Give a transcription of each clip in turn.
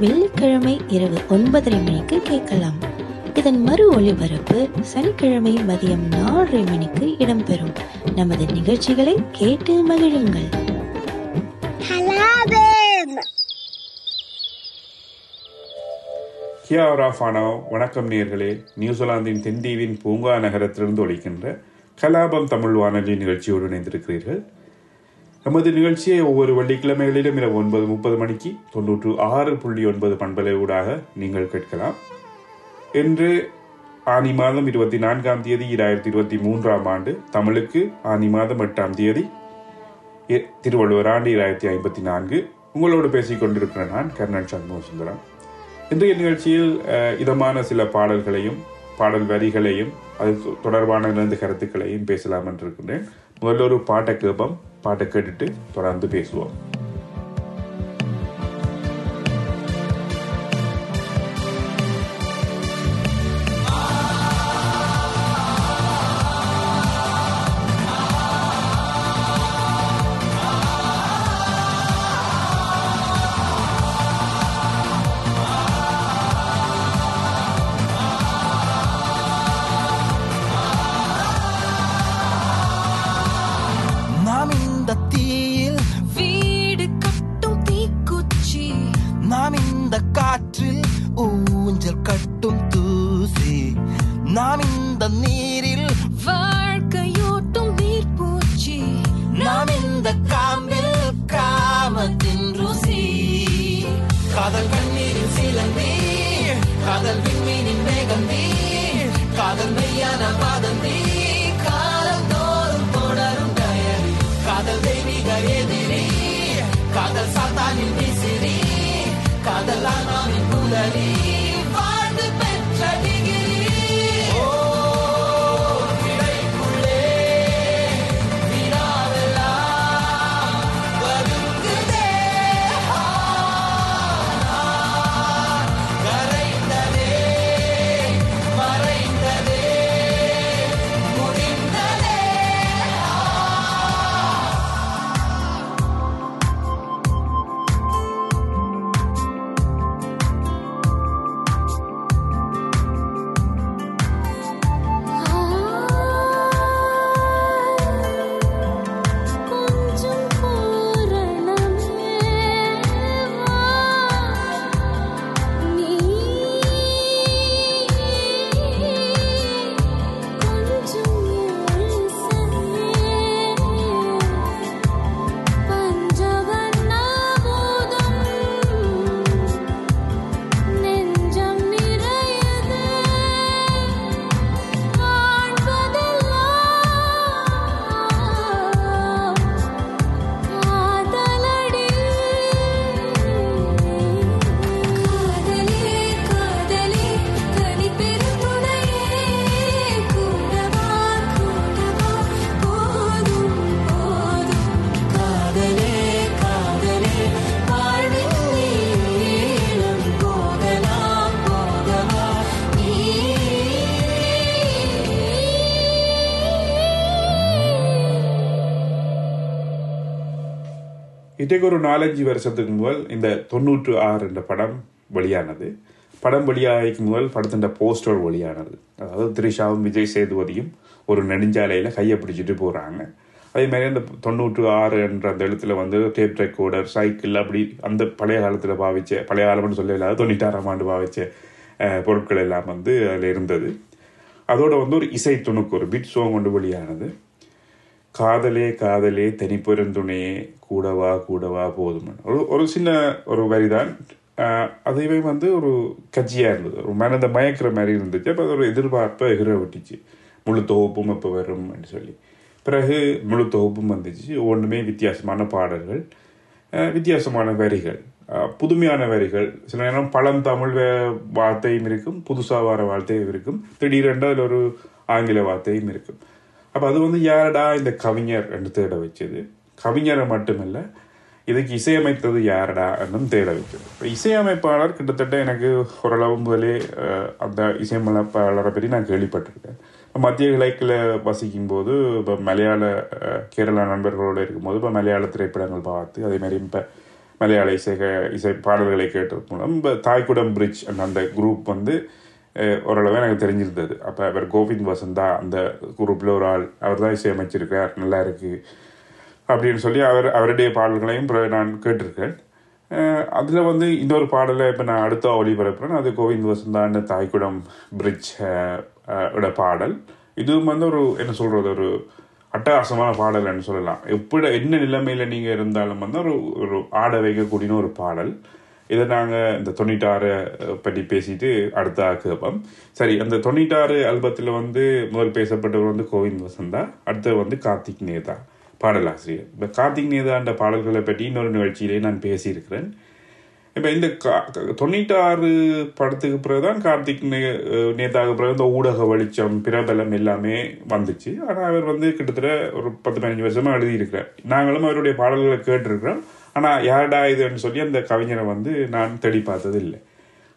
வெள்ளிக்கிழமை இரவு ஒன்பதரை மணிக்கு கேட்கலாம். இதன் மறு ஒளிபரப்பு சனிக்கிழமை மதியம் நாலரை மணிக்கு இடம்பெறும். நமது நிகழ்ச்சிகளை கேட்டு மகிழுங்கள். வணக்கம் நேர்களே. நியூசிலாந்தின் தென்தீவின் பூங்கா நகரத்திலிருந்து ஒழிக்கின்ற கலாபம் தமிழ் வானொலி நிகழ்ச்சியோடு இணைந்திருக்கிறீர்கள். நமது நிகழ்ச்சியை ஒவ்வொரு வெள்ளிக்கிழமைகளிலும் இரவு ஒன்பது முப்பது மணிக்கு தொன்னூற்று ஆறு புள்ளி ஒன்பது பண்பலை ஊடாக நீங்கள் கேட்கலாம். இன்று ஆனி மாதம் இருபத்தி நான்காம் தேதி இரண்டாயிரத்தி இருபத்தி மூன்றாம் ஆண்டு தமிழுக்கு ஆனி மாதம் எட்டாம் தேதி திருவள்ளுவர் ஆண்டு இரண்டாயிரத்தி ஐம்பத்தி நான்கு. உங்களோடு பேசிக் கொண்டிருக்கிற நான் கர்ணன் சண்முக சுந்தரம் இன்றைய நிகழ்ச்சியில் இதமான சில பாடல்களையும் பாடல் வரிகளையும் அது தொ- தொடர்பான கருத்துக்களையும் பேசலாம் என்று இருக்கின்றேன். முதல்ல ஒரு பாட்டை கேட்போம். பாட்டை கேட்டுட்டு தொடர்ந்து பேசுவோம். இன்றைக்கு ஒரு நாலஞ்சு வருஷத்துக்கு முதல் இந்த தொண்ணூற்று ஆறு என்ற படம் வெளியானது. படம் வெளியாகிக்கு முதல் படத்தின் போஸ்டர் வெளியானது. அதாவது த்ரிஷாவும் விஜய் சேதுபதியும் ஒரு நெடுஞ்சாலையில் கையை பிடிச்சிட்டு போகிறாங்க அதே மாதிரி அந்த தொண்ணூற்று ஆறு என்ற அந்த எழுத்தில் வந்து டேப் ரெக்கோர்டர் சைக்கிள் அப்படி அந்த பழைய காலத்தில் பாவிச்ச பழைய காலம்னு சொல்ல இல்லாத தொண்ணூற்றாறாம் ஆண்டு பாவிச்ச பொருட்கள் எல்லாம் வந்து அதில் இருந்தது. அதோட வந்து ஒரு இசை துணுக்கு ஒரு பிட் சோங் கொண்டு வெளியானது. காதலே காதலே தனிப்பெருந்துணையே கூடவா கூடவா போதுமன். ஒரு ஒரு சின்ன ஒரு வரிதான். தான் அதுவே வந்து ஒரு கட்சியாக இருந்தது. ஒரு மனதை மயக்கிற மாதிரி இருந்துச்சு. அப்போ அது ஒரு எதிர்பார்ப்பை எகிற விட்டுச்சு. முழு தொகுப்பும் இப்போ வரும் அப்படின்னு சொல்லி. பிறகு முழு தொகுப்பும் வந்துச்சு. ஒன்றுமே வித்தியாசமான பாடல்கள் வித்தியாசமான வரிகள். புதுமையான வரிகள். சில நேரம் பழந்தமிழ் வார்த்தையும் இருக்கும். புதுசாக வர வார்த்தையும் இருக்கும். திடீரென்று அதில் ஒரு ஆங்கில வார்த்தையும் இருக்கும். அப்போ அது வந்து யாரடா இந்த கவிஞர் என்று தேட வச்சது கவிஞரை மட்டுமில்லை இதுக்கு இசையமைத்தது யாரடா என்னும் தேட வைக்கிறது இப்போ இசையமைப்பாளர் கிட்டத்தட்ட எனக்கு ஓரளவு முதலே அந்த இசையமைப்பாளரை பற்றி நான் கேள்விப்பட்டிருக்கேன். இப்போ மத்திய கிழக்கில் வசிக்கும் போது இப்போ மலையாள கேரளா நண்பர்களோடு இருக்கும்போது இப்போ மலையாள திரைப்படங்கள் பார்த்து அதே இப்போ மலையாள இசை இசை பாடல்களை கேட்டது மூலம் இப்போ தாய்க்குடம் பிரிட்ஜ் அந்த குரூப் வந்து ஓரளவு எனக்கு தெரிஞ்சிருந்தது. அப்போ அவர் கோவிந்த் வசந்தா அந்த குரூப்பில் ஒரு ஆள். அவர் தான் இசையமைச்சிருக்கார் நல்லா இருக்குது அப்படின்னு சொல்லி அவர் அவருடைய பாடல்களையும் நான் கேட்டிருக்கேன். அதில் வந்து இன்னொரு பாடலை இப்போ நான் அடுத்த ஒளிபரப்புறேன். அது கோவிந்த் வசந்தான்னு தாய்க்குடம் பிரிட்ஜ் உட பாடல். இதுவும் வந்து ஒரு என்ன சொல்கிறது ஒரு அட்டகாசமான பாடல்னு சொல்லலாம். எப்படி என்ன நிலைமையில் நீங்கள் இருந்தாலும் வந்து ஒரு ஒரு ஆட வைக்கக்கூடிய ஒரு பாடல். இதை நாங்கள் இந்த தொண்ணூற்றாறு பற்றி பேசிட்டு அடுத்த ஆக்குவோம் சரி அந்த தொண்ணூற்றாறு ஆல்பத்தில் வந்து முதல் பேசப்பட்டவர் வந்து கோவிந்த் வசந்தா அடுத்தது வந்து கார்த்திக் நேதா பாடலாசிரியர். இப்போ கார்த்திக் நேதான்ற பாடல்களை பற்றி இன்னொரு நிகழ்ச்சியிலே நான் பேசியிருக்கிறேன். இப்போ இந்த கா தொண்ணூற்றாறு படத்துக்கு பிறகு தான் கார்த்திக் நே நேதாவுக்கு பிறகு இந்த ஊடக வெளிச்சம் பிரபலம் எல்லாமே வந்துச்சு. ஆனால் அவர் வந்து கிட்டத்தட்ட ஒரு பத்து பதினஞ்சு வருஷமாக எழுதியிருக்கிறார். நாங்களும் அவருடைய பாடல்களை கேட்டிருக்கிறோம். ஆனால் யாரடா இதுன்னு சொல்லி அந்த கவிஞரை வந்து நான் தேடி பார்த்தது இல்லை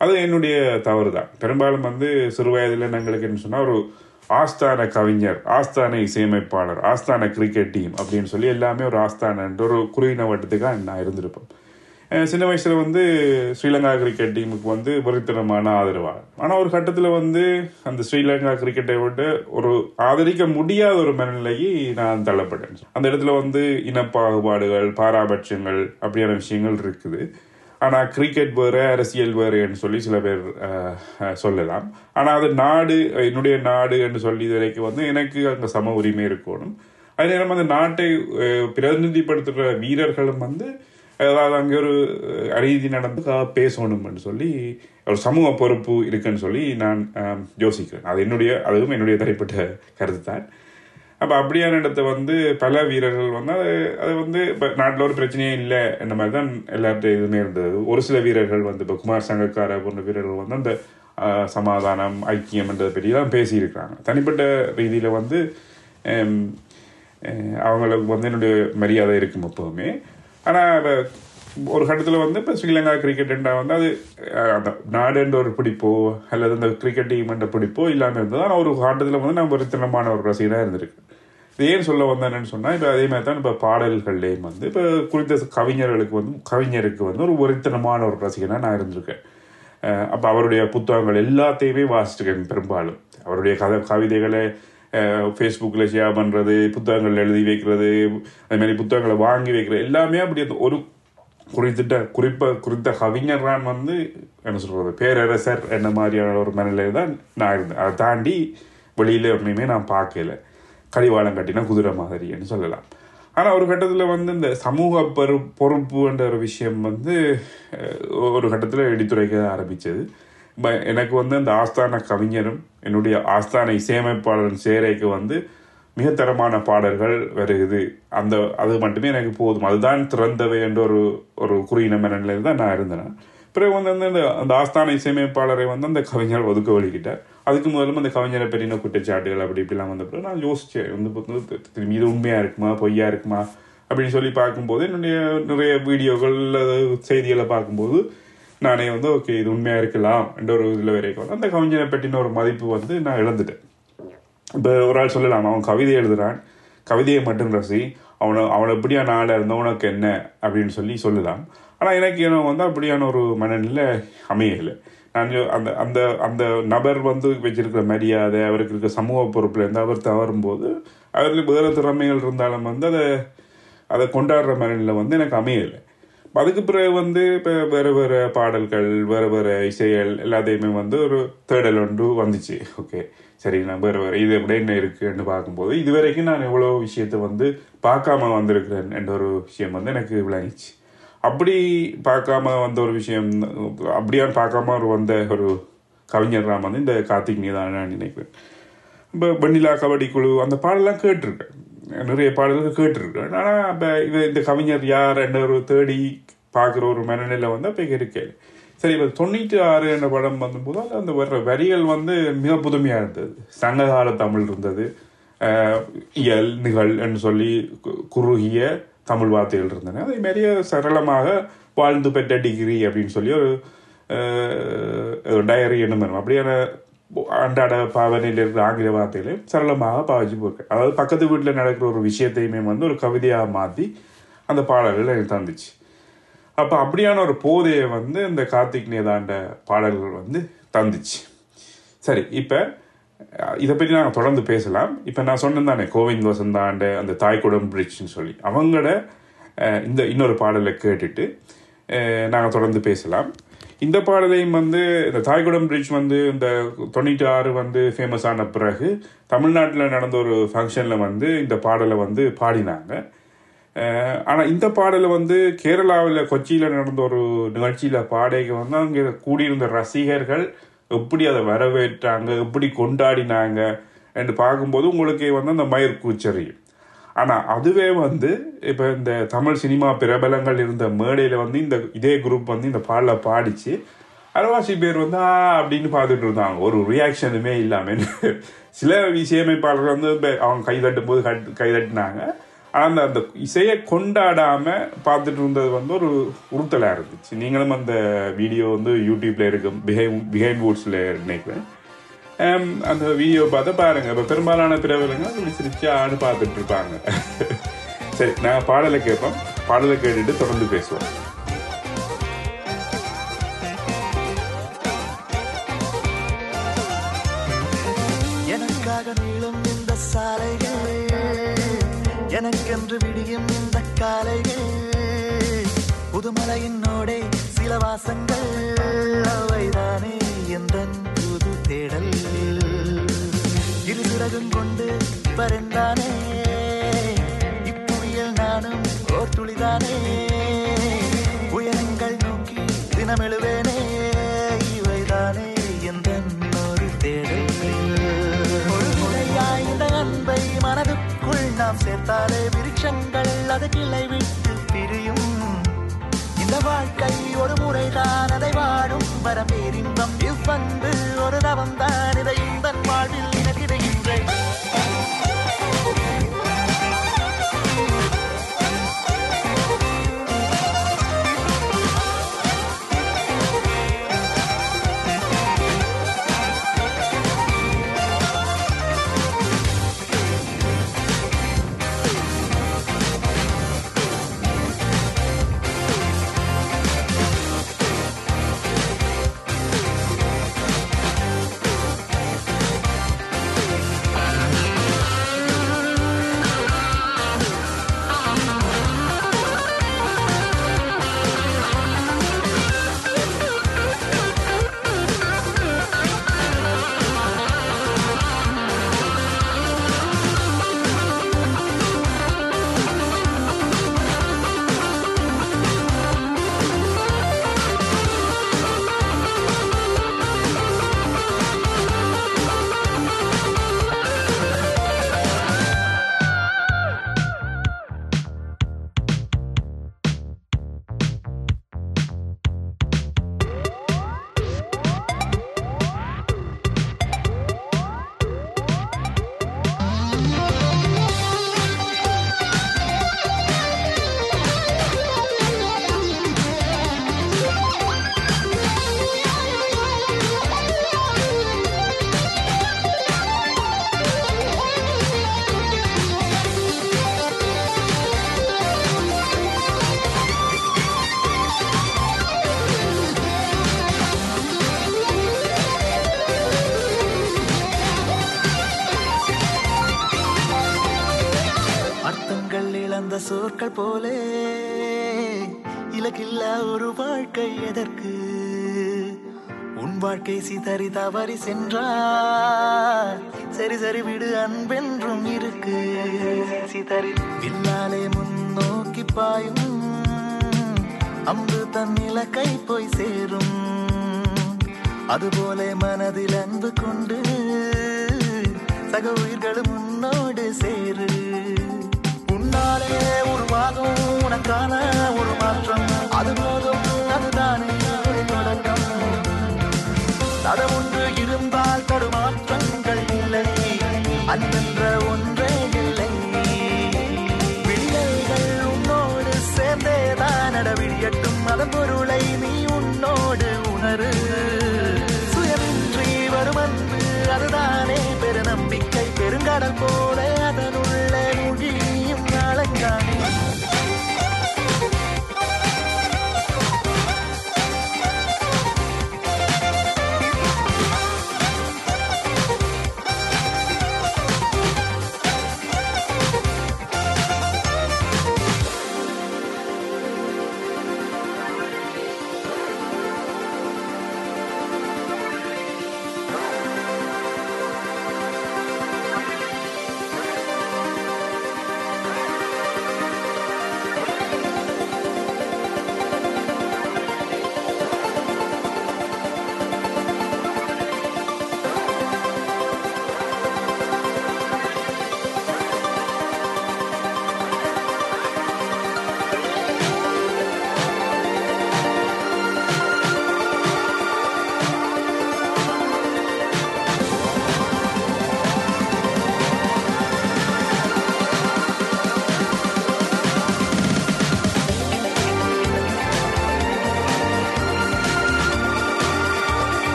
அது என்னுடைய தவறு தான் பெரும்பாலும் வந்து சிறு வயதில் எங்களுக்கு என்ன சொன்னால் ஒரு ஆஸ்தான கவிஞர் ஆஸ்தான இசையமைப்பாளர் ஆஸ்தான கிரிக்கெட் டீம் அப்படின்னு சொல்லி எல்லாமே ஒரு ஆஸ்தானன்ற ஒரு குறுகின வட்டத்துக்காக நான் இருந்திருப்பேன். சின்ன வயசில் வந்து ஸ்ரீலங்கா கிரிக்கெட் டீமுக்கு வந்து வெறித்தனமான ஆதரவாளர். ஆனால் ஒரு கட்டத்தில் வந்து அந்த ஸ்ரீலங்கா கிரிக்கெட்டை விட்டு ஒரு ஆதரிக்க முடியாத ஒரு மனநிலைக்கு நான் தள்ளப்பட்டேன். அந்த இடத்துல வந்து இனப்பாகுபாடுகள் பாராபட்சங்கள் அப்படியான விஷயங்கள் இருக்குது. ஆனால் கிரிக்கெட் வேறு அரசியல் வேறுன்னு சொல்லி சில பேர் சொல்லலாம். ஆனால் அது நாடு என்னுடைய நாடு என்று சொல்லி இது வரைக்கும் வந்து எனக்கு அங்கே சம உரிமை இருக்கணும். அதே நேரம் அந்த நாட்டை பிரதிநிதிப்படுத்துகிற வீரர்களும் வந்து அதாவது அங்கே ஒரு அநீதி நடந்ததாக பேசணும்னு சொல்லி ஒரு சமூக பொறுப்பு இருக்குன்னு சொல்லி நான் யோசிக்கிறேன். அது என்னுடைய அதுவும் என்னுடைய தனிப்பட்ட கருத்து தான் அப்போ அப்படியான இடத்த வந்து பல வீரர்கள் வந்து அது அது வந்து இப்போ நாட்டில் ஒரு பிரச்சனையே இல்லை இந்த மாதிரி தான் எல்லார்ட்டும் இதுவுமே இருந்தது. ஒரு சில வீரர்கள் வந்து இப்போ குமார் சங்கக்கார போன்ற வீரர்கள் வந்து அந்த சமாதானம் ஐக்கியம் என்றதை பற்றி தான் பேசியிருக்கிறாங்க. தனிப்பட்ட ரீதியில் வந்து அவங்களுக்கு வந்து என்னுடைய மரியாதை இருக்கும் எப்போவுமே. ஆனால் ஒரு கட்டத்தில் வந்து இப்போ ஸ்ரீலங்கா கிரிக்கெட்டுண்டா வந்து அது அந்த நாடுன்ற ஒரு பிடிப்போ அல்லது அந்த கிரிக்கெட் டீம்ன்ற பிடிப்போ இல்லாமல் இருந்தது. ஆனால் ஒரு கட்டத்தில் வந்து நான் ஒரு தினமான ஒரு ரசிகராக இருந்திருக்கு. இது ஏன் சொல்ல வந்தேன்னு சொன்னால் இப்போ அதே மாதிரி தான் இப்போ பாடல்கள்லேயும் வந்து இப்போ குறித்த கவிஞர்களுக்கு வந்து கவிஞருக்கு வந்து ஒரு ஒருத்தனமான ஒரு ரசிகனாக நான் இருந்திருக்கேன். அப்போ அவருடைய புத்தகங்கள் எல்லாத்தையுமே வாசிச்சிருக்கேன் பெரும்பாலும். அவருடைய கதை கவிதைகளை ஃபேஸ்புக்கில் ஷேர் பண்ணுறது புத்தகங்கள் எழுதி வைக்கிறது அதுமாதிரி புத்தகங்களை வாங்கி வைக்கிறது எல்லாமே அப்படி அந்த ஒரு குறித்திட்ட குறிப்ப குறித்த கவிஞர் தான் வந்து என்ன சொல்கிறது பேரரசர் என்ன மாதிரியான ஒரு மனநிலையில் தான் நான் இருந்தேன். அதை தாண்டி வெளியில் எப்பயுமே நான் பார்க்கல. கடிவாளம் கட்டினா குதிரை மாதிரின்னு சொல்லலாம். ஆனால் ஒரு கட்டத்தில் வந்து இந்த சமூக பொறு பொறுப்புன்ற ஒரு விஷயம் வந்து ஒரு கட்டத்தில் எடுத்துரைக்க ஆரம்பித்தது எனக்கு வந்து அந்த ஆஸ்தான கவிஞரும் என்னுடைய ஆஸ்தான இசையமைப்பாளரும் சேரைக்கு வந்து மிக தரமான பாடல்கள் வருகுது அந்த அது மட்டுமே எனக்கு போதும். அதுதான் திறந்தவை என்ற ஒரு ஒரு குறியின மனநிலையில் தான் நான் இருந்தேன். பிறகு வந்து அந்த- அந்த அந்த ஆஸ்தான இசையமைப்பாளரை வந்து அந்த கவிஞர் ஒதுக்க வழிகிட்டார். அதுக்கு முதல்ல அந்த கவிஞரை பெரிய குற்றச்சாட்டுகள் அப்படி இப்படிலாம் வந்த பிறகு நான் யோசித்தேன் வந்து வந்து திரும்பி இது உண்மையாக இருக்குமா? பொய்யா இருக்குமா? அப்படின்னு சொல்லி பார்க்கும்போது என்னுடைய நிறைய வீடியோகள் அல்லது செய்திகளை பார்க்கும்போது நானே வந்து ஓகே இது உண்மையாக இருக்கலாம் என்ற ஒரு இதில் வரைக்கும் வந்து அந்த கவிஞனை பற்றின ஒரு மதிப்பு வந்து நான் இழந்துட்டேன். இப்போ ஒரு ஆள் சொல்லலாம் அவன் கவிதை எழுதுறான். கவிதையை மட்டும் ரசி. அவனை அவனை எப்படியான ஆளாக இருந்தால் உனக்கு என்ன? அப்படின்னு சொல்லி சொல்லலாம். ஆனால் எனக்கு என்ன வந்து அப்படியான ஒரு மனநிலை அமையலை. நான் அந்த அந்த அந்த நபர் வந்து வச்சிருக்கிற மரியாதை அவருக்கு இருக்கிற சமூக பொறுப்பில் இருந்து அவர் தவறும்போது அவருக்கு வேறு திறமைகள் இருந்தாலும் வந்து அதை அதை கொண்டாடுற மனநிலை வந்து எனக்கு அமையலை. அதுக்கு பிறகு வந்து இப்போ வேறு வேறு பாடல்கள் வேறு வேறு இசைகள் எல்லாத்தையுமே வந்து ஒரு தேடல் ஒன்று வந்துச்சு. ஓகே சரி நான் வேறு வேறு இது எப்படி என்ன இருக்குன்னு பார்க்கும்போது இது வரைக்கும் நான் எவ்வளோ விஷயத்தை வந்து பார்க்காம வந்திருக்கிறேன் என்ற ஒரு விஷயம் வந்து எனக்கு விளங்கிச்சு. அப்படி பார்க்காம வந்த ஒரு விஷயம் அப்படியான் பார்க்காம ஒரு வந்த ஒரு கவிஞர் நான் வந்து இந்த கார்த்திக் நீதான் நான் நினைக்கிறேன் இப்போ வெண்ணிலா கபடி குழு அந்த பாடலாம் கேட்டிருக்கேன். நிறைய பாடல்கள் கேட்டிருக்கேன். ஆனால் இப்போ இது இந்த கவிஞர் யார் என்ற ஒரு தேடி பார்க்குற ஒரு மனநிலை வந்து அப்போ இருக்கேன். சரி இப்போ தொண்ணூற்றி ஆறு என்ற படம் வந்தபோது அது அந்த வர்ற வரிகள் வந்து மிக புதுமையாக இருந்தது. சங்ககால தமிழ் இருந்தது. இயல் நிகழ் என்று சொல்லி கு- குறுகிய தமிழ் வார்த்தைகள் இருந்தன. அதே மாதிரியே சரளமாக வாழ்ந்து பெற்ற டிகிரி அப்படின்னு சொல்லி ஒரு டயரி என்ன அப்படியான அன்றாட பாவனையில் இருக்கிற ஆங்கில வார்த்தைகளை சரளமாக பாவிச்சு போயிருக்கேன் அதாவது பக்கத்து வீட்டில் நடக்கிற ஒரு விஷயத்தையுமே வந்து ஒரு கவிதையாக மாற்றி அந்த பாடல்கள் எனக்கு தந்துச்சு. அப்போ அப்படியான ஒரு போதையை வந்து இந்த கார்த்திக் நேதாண்ட பாடல்கள் வந்து தந்துச்சு. சரி இப்போ இதை பற்றி நாங்கள் தொடர்ந்து பேசலாம். இப்போ நான் சொன்னேன் தானே கோவிந்த் வசந்தாண்ட அந்த தாய்க்குடம் பிரிட்ஜ்னு சொல்லி. அவங்களோட இந்த இன்னொரு பாடலை கேட்டுட்டு நாங்கள் தொடர்ந்து பேசலாம். இந்த பாடலையும் வந்து இந்த தாய்குடம் பிரிட்ஜ் வந்து இந்த தொண்ணூற்றி ஆறு வந்து ஃபேமஸ் ஆன பிறகு தமிழ்நாட்டில் நடந்த ஒரு ஃபங்க்ஷனில் வந்து இந்த பாடலை வந்து பாடினாங்க. ஆனால் இந்த பாடலை வந்து கேரளாவில் கொச்சியில் நடந்த ஒரு நிகழ்ச்சியில் பாடைக்கு வந்து அங்கே கூடியிருந்த ரசிகர்கள் எப்படி அதை வரவேற்றாங்க எப்படி கொண்டாடினாங்க என்று பார்க்கும்போது உங்களுக்கு வந்து அந்த மயிர் கூச்சரியும் ஆனால் அதுவே வந்து இப்போ இந்த தமிழ் சினிமா பிரபலங்கள் இருந்த மேடையில் வந்து இந்த இதே குரூப் வந்து இந்த பாடலை பாடிச்சு அரவாசி பேர் வந்து ஆ அப்படின்னு பார்த்துட்டு இருந்தாங்க. ஒரு ரியாக்ஷனுமே இல்லாமல் சில இசையமைப்பாளர்கள் வந்து அவங்க கை தட்டும் போது கட்- கை தட்டினாங்க. ஆனால் அந்த அந்த இசையை கொண்டாடாமல் பார்த்துட்டு இருந்தது வந்து ஒரு உறுத்தலாக இருந்துச்சு. நீங்களும் அந்த வீடியோ வந்து யூடியூப்பில் இருக்கும் பிஹைண்ட் பிஹைண்ட் வுட்ஸ்ல நினைக்கிறேன். அந்த வீடியோ பார்த்தா பாருங்க. இப்போ பெரும்பாலான பிரபலங்க அப்படி சிரிச்சு ஆடு பார்த்துட்டு இருப்பாங்க. சரி நான் பாடலை கேட்போம். பாடலை கேட்டுட்டு தொடர்ந்து பேசுவோம். எனக்காக நீளும் இந்த சாலைகள் எனக்கென்று விடியும் இந்த காலைகள் புதுமலையினோடே சில வாசங்கள் அவைதானே எந்தன் தேடல். இரு கொண்டு பறந்தானே. இப்புவியில் நானும் ஓர் துளிதானே உயரங்கள் நோக்கி தினமெழுவேனே. இவைதானே எந்த ஒரு தேடல். முறையாய் இந்த அன்பை மனதுக்குள் நாம் சேர்த்தாலே விருட்சங்கள் அது கிளை விட்டு பிரியும் இந்த வாழ்க்கை ஒரு முறைதான் அதை வாடும் வரம் பண்பு ஒரு தவம் தான் இதை இந்த வாழ்வில் இழந்த போலே. இலக்கில்லா ஒரு வாழ்க்கை எதற்கு? உன் வாழ்க்கை சிதறி தவறி சென்றார் சரி சரி விடு அன்பென்றும் இருக்கு. சிதறி பின்னாலே முன்னோக்கி பாயும். அம்பு தன் இலக்கை போய் சேரும். அதுபோல மனதில் அன்பு கொண்டு. சக உயிர்களும் உன்னோடு சேரு. உன்னாலே உருவாகும் உனக்கான ஒரு மாற்றம். அது போதும் அதுதானே தொடக்கம். ஒன்று இருந்தால் தடுமாற்றங்கள் இல்லை. அன்றென்ற ஒன்றே இல்லை. விழிகள் உன்னோடு சேர்ந்தேதான். நடவிழியட்டும் அதன் பொருளை நீ உன்னோடு உணரு. சுயமின்றி வருமன்று அதுதானே பெருநம்பிக்கை. பெருங்கடல் போல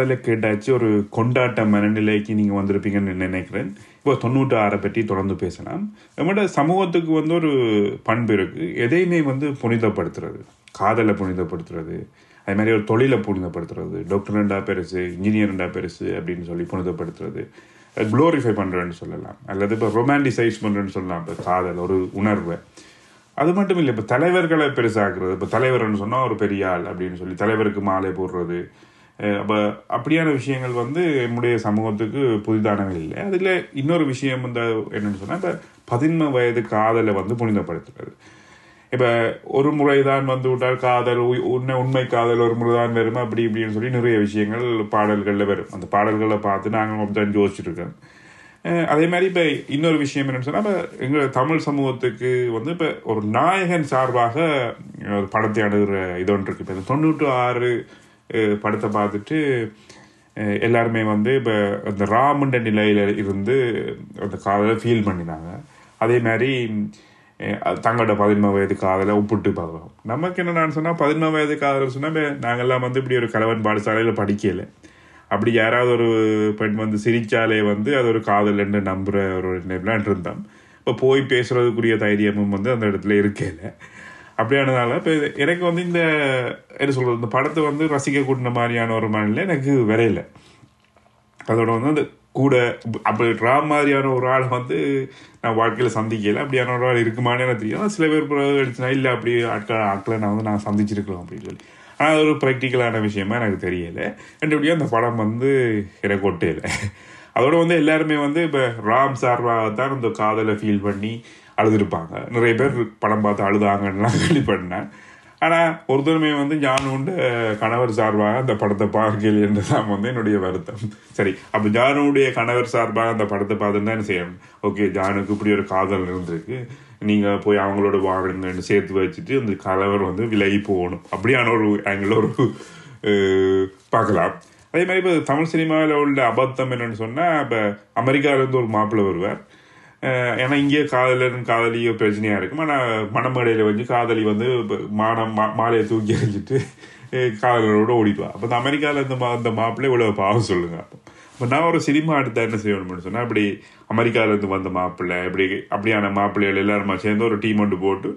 பாடலை கேட்டாச்சு ஒரு கொண்டாட்ட மனநிலைக்கு நீங்கள் வந்திருப்பீங்கன்னு நினைக்கிறேன். இப்போ தொண்ணூற்றி ஆறை பற்றி தொடர்ந்து பேசலாம். நம்மளோட சமூகத்துக்கு வந்து ஒரு பண்பு இருக்குது எதையுமே வந்து புனிதப்படுத்துறது. காதலை புனிதப்படுத்துறது. அது மாதிரி ஒரு தொழிலை புனிதப்படுத்துறது. டாக்டர்ண்டா பெருசு இன்ஜினியர்ண்டா பெருசு அப்படின்னு சொல்லி புனிதப்படுத்துறது. க்ளோரிஃபை பண்ணுறேன்னு சொல்லலாம். அல்லது இப்போ ரொமான்டிசைஸ் பண்ணுறேன்னு சொல்லலாம். இப்போ காதல் ஒரு உணர்வை. அது மட்டும் இல்லை இப்போ தலைவர்களை பெருசாக்குறது. இப்போ தலைவர்னு சொன்னால் ஒரு பெரிய ஆள் அப்படின்னு சொல்லி தலைவருக்கு மாலை போடுறது. அப்போ அப்படியான விஷயங்கள் வந்து நம்முடைய சமூகத்துக்கு புதிதானவை இல்லை. அதில் இன்னொரு விஷயம் வந்து என்னென்னு சொன்னால் இப்போ பதின்ம வயது காதலை வந்து புனிதப்படுத்துறது. இப்போ ஒரு முறை தான் வந்து விட்டால் காதல் உய்- உண்மை உண்மை காதல் ஒரு முறை தான் வரும் அப்படி இப்படின்னு சொல்லி நிறைய விஷயங்கள் பாடல்களில் வரும். அந்த பாடல்களை பார்த்து நாங்கள் அப்படிதான் யோசிச்சுருக்கோம். அதே மாதிரி இப்போ இன்னொரு விஷயம் என்னென்னு சொன்னால் இப்போ எங்கள் தமிழ் சமூகத்துக்கு வந்து இப்போ ஒரு நாயகன் சார்பாக ஒரு படத்தை அணுகிற இது ஒன்று இருக்குது இப்போ தொண்ணூற்று ஆறு படத்தை பார்த்துட்டு எல்லாருமே வந்து இப்போ அந்த ராமுண்ட நிலையில் இருந்து அந்த காதலை ஃபீல் பண்ணினாங்க. அதே மாதிரி தங்களோட பதினொன்று வயது காதலை ஒப்பிட்டு பார்க்கலாம். நமக்கு என்னென்னு சொன்னால் பதினொன்று வயது காதல் சொன்னால் நாங்கள்லாம் வந்து இப்படி ஒரு கலவன் பாடசாலையில் படிக்கலை. அப்படி யாராவது ஒரு பெண் வந்து சிரித்தாலே வந்து அது ஒரு காதல் என்று ஒரு நிலைமைலாம் இருந்தோம். இப்போ போய் பேசுகிறதுக்குரிய தைரியமும் வந்து அந்த இடத்துல இருக்கலை. அப்படியானதால இப்போ எனக்கு வந்து இந்த என்ன சொல்கிறது இந்த படத்தை வந்து ரசிக்க கூட்டின மாதிரியான ஒரு மனநிலை எனக்கு விரையில அதோட வந்து அந்த கூட அப்படி ராம் மாதிரியான ஒரு ஆள் வந்து நான் வாழ்க்கையில் சந்திக்கல. அப்படியான ஒரு ஆள் இருக்குமானே எனக்கு தெரியும் சில பேர் அடிச்சுனா இல்லை அப்படி ஆட்கள் ஆட்களை நான் வந்து நான் சந்திச்சிருக்கலாம் அப்படின்னு சொல்லி. ஆனால் அது ஒரு ப்ராக்டிக்கலான விஷயமா எனக்கு தெரியலை. ரெண்டு அந்த படம் வந்து எனக்கு ஒட்டையில அதோட வந்து எல்லாருமே வந்து இப்போ ராம் சார்பாக தான் இந்த காதலை ஃபீல் பண்ணி அழுதுருப்பாங்க. நிறைய பேர் படம் பார்த்து அழுதாங்கன்னுலாம் கேள்விப்பட்டேன் ஆனால் ஒருத்தருமே வந்து ஜானுண்ட கணவர் சார்பாக அந்த படத்தை பார்க்கல என்றுதான் வந்து என்னுடைய வருத்தம். சரி அப்போ ஜானுடைய கணவர் சார்பாக அந்த படத்தை பார்த்துட்டு தான் செய்யணும்? ஓகே ஜானுக்கு இப்படி ஒரு காதல் இருந்திருக்கு. நீங்கள் போய் அவங்களோட வாழுங்கன்னு சேர்த்து வச்சுட்டு அந்த கணவர் வந்து விலகி போகணும். அப்படியான ஒரு ஆங்கிள் ஒரு பார்க்கலாம். அதே மாதிரி இப்போ தமிழ் சினிமாவில் உள்ள அபத்தம் என்னென்னு சொன்னால் இப்போ அமெரிக்காவிலேருந்து ஒரு மாப்பிள்ளை வருவார். ஏன்னா இங்கே காதலன் காதலியோ பிரச்சனையாக இருக்கும். ஆனால் மணமேடையில் வந்து காதலி வந்து மானம் மா- மாலையை தூக்கி எறிஞ்சிட்டு காதலரோடு காதலரோட ஓடிடுவா. அப்போ இந்த அமெரிக்காவில் இந்த மா இந்த மாப்பிள்ளை இவ்வளோ பாவம் சொல்லுங்கள் அப்போ இப்போ நான் ஒரு சினிமா எடுத்தால் என்ன செய்யணும்னு சொன்னால் அப்படி அமெரிக்காவிலேருந்து வந்த மாப்பிள்ளை இப்படி அப்படியான மாப்பிள்ளைகள் எல்லாருமா சேர்ந்து ஒரு டீம் ஒன்று போட்டு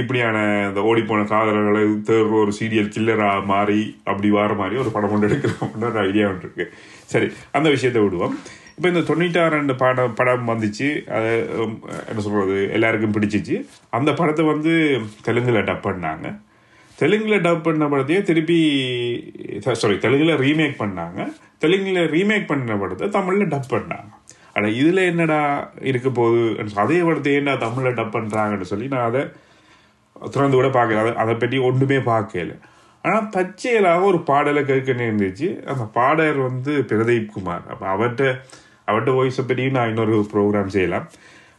இப்படியான இந்த ஓடிப்போன காதலர்களை தேர்வு ஒரு சீரியல் கில்லரா மாறி அப்படி வர மாதிரி ஒரு படம் ஒன்று எடுக்கிறோம்னு ஒரு ஐடியா ஒன்று இருக்கு. சரி அந்த விஷயத்தை விடுவோம். இப்போ இந்த தொண்ணூற்றாறு ரெண்டு படம் படம் வந்துச்சு. அது என்ன சொல்கிறது எல்லாருக்கும் பிடிச்சிச்சு. அந்த படத்தை வந்து தெலுங்கில் டப் பண்ணாங்க. தெலுங்கில் டப் பண்ண படத்தையே திருப்பி சாரி தெலுங்கில் ரீமேக் பண்ணாங்க. தெலுங்கில் ரீமேக் பண்ண படத்தை தமிழில் டப் பண்ணாங்க. ஆனால் இதில் என்னடா இருக்க போகுது? அதே படத்தை ஏன்டா தமிழில் டப் பண்ணுறாங்கன்னு சொல்லி நான் அதை திறந்து கூட பார்க்கல. அதை அதை பற்றி ஒன்றுமே பார்க்கல. ஆனால் தற்செயலாக ஒரு பாடலை கேட்கணும் இருந்துச்சு. அந்த பாடகர் வந்து பிரதீப் குமார். அப்போ அவர்கிட்ட அவர்கிட்ட வாய்ஸை பற்றியும் நான் இன்னொரு ப்ரோக்ராம் செய்யலாம்.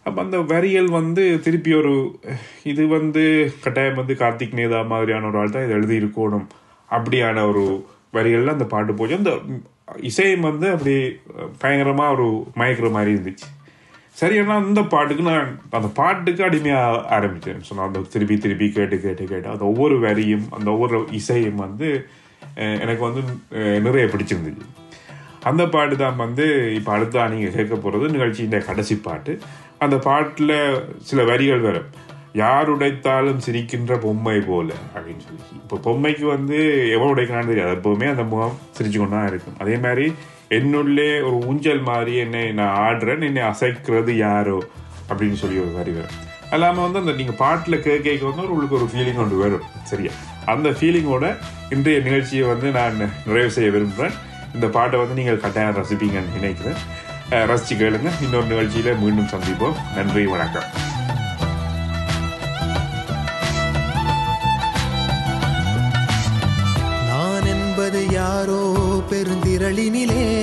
அப்போ அந்த வரிகள் வந்து திருப்பி ஒரு இது வந்து கட்டாயம் வந்து கார்த்திக் நேதா மாதிரியான ஒரு ஆள் தான் இதை எழுதி இருக்கணும். அப்படியான ஒரு வரிகளில் அந்த பாட்டு போச்சு. அந்த இசையம் வந்து அப்படி பயங்கரமாக ஒரு மயக்கிற மாதிரி இருந்துச்சு. சரி அந்த பாட்டுக்கு நான் அந்த பாட்டுக்கு அடிமையாக ஆரம்பித்தேன் சொன்னால் அந்த திருப்பி திருப்பி கேட்டு கேட்டு கேட்டு அந்த ஒவ்வொரு வரியும் அந்த ஒவ்வொரு இசையும் வந்து எனக்கு வந்து நிறைய பிடிச்சிருந்துச்சு. அந்த பாட்டு தான் வந்து இப்போ அடுத்தா நீங்கள் கேட்க போகிறது நிகழ்ச்சியின் கடைசி பாட்டு. அந்த பாட்டில் சில வரிகள் வரும். யார் உடைத்தாலும் சிரிக்கின்ற பொம்மை போல அப்படின்னு சொல்லி. இப்போ பொம்மைக்கு வந்து எவ்வளோ உடைக்கலான்னு தெரியாது. எப்போவுமே அந்த முகம் சிரிச்சு கொண்டு தான் இருக்கும். அதே மாதிரி என்னுள்ளே ஒரு ஊஞ்சல் மாதிரி என்னை நான் ஆடுறேன். என்னை அசைக்கிறது யாரோ? அப்படின்னு சொல்லி ஒரு வரி வரும். அல்லாமல் வந்து அந்த நீங்கள் பாட்டில் கேட்க கேட்க வந்து உங்களுக்கு ஒரு ஃபீலிங் ஒன்று வரும். சரியா? அந்த ஃபீலிங்கோட இன்றைய நிகழ்ச்சியை வந்து நான் நிறைவு செய்ய விரும்புகிறேன். இந்த பாட்டை வந்து நீங்கள் கட்டாயம் ரசிப்பீங்கன்னு நினைக்கிறேன். அஹ் ரசிச்சு கேளுங்க. இன்னொரு நிகழ்ச்சியில மீண்டும் சந்திப்போம். நன்றி வணக்கம். நான் என்பது யாரோ பெருந்திரளினிலே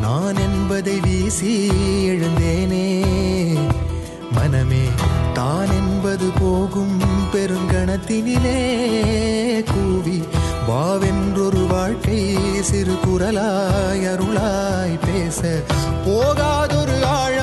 நான் என்பதை வீசி எழுந்தேனே. மனமே தான் என்பது போகும் பெருங்கணத்தினிலே கூவி வாவென்றொரு வாழ்க்கை சிறு குரலாய் அருளாய் பேச போகாதொரு ஆள்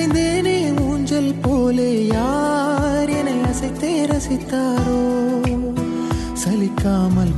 அசைந்தேனே ஊஞ்சல் போலே. யார் என்னை அசைத்தே ரசித்தாரோ? சலிக்காமல்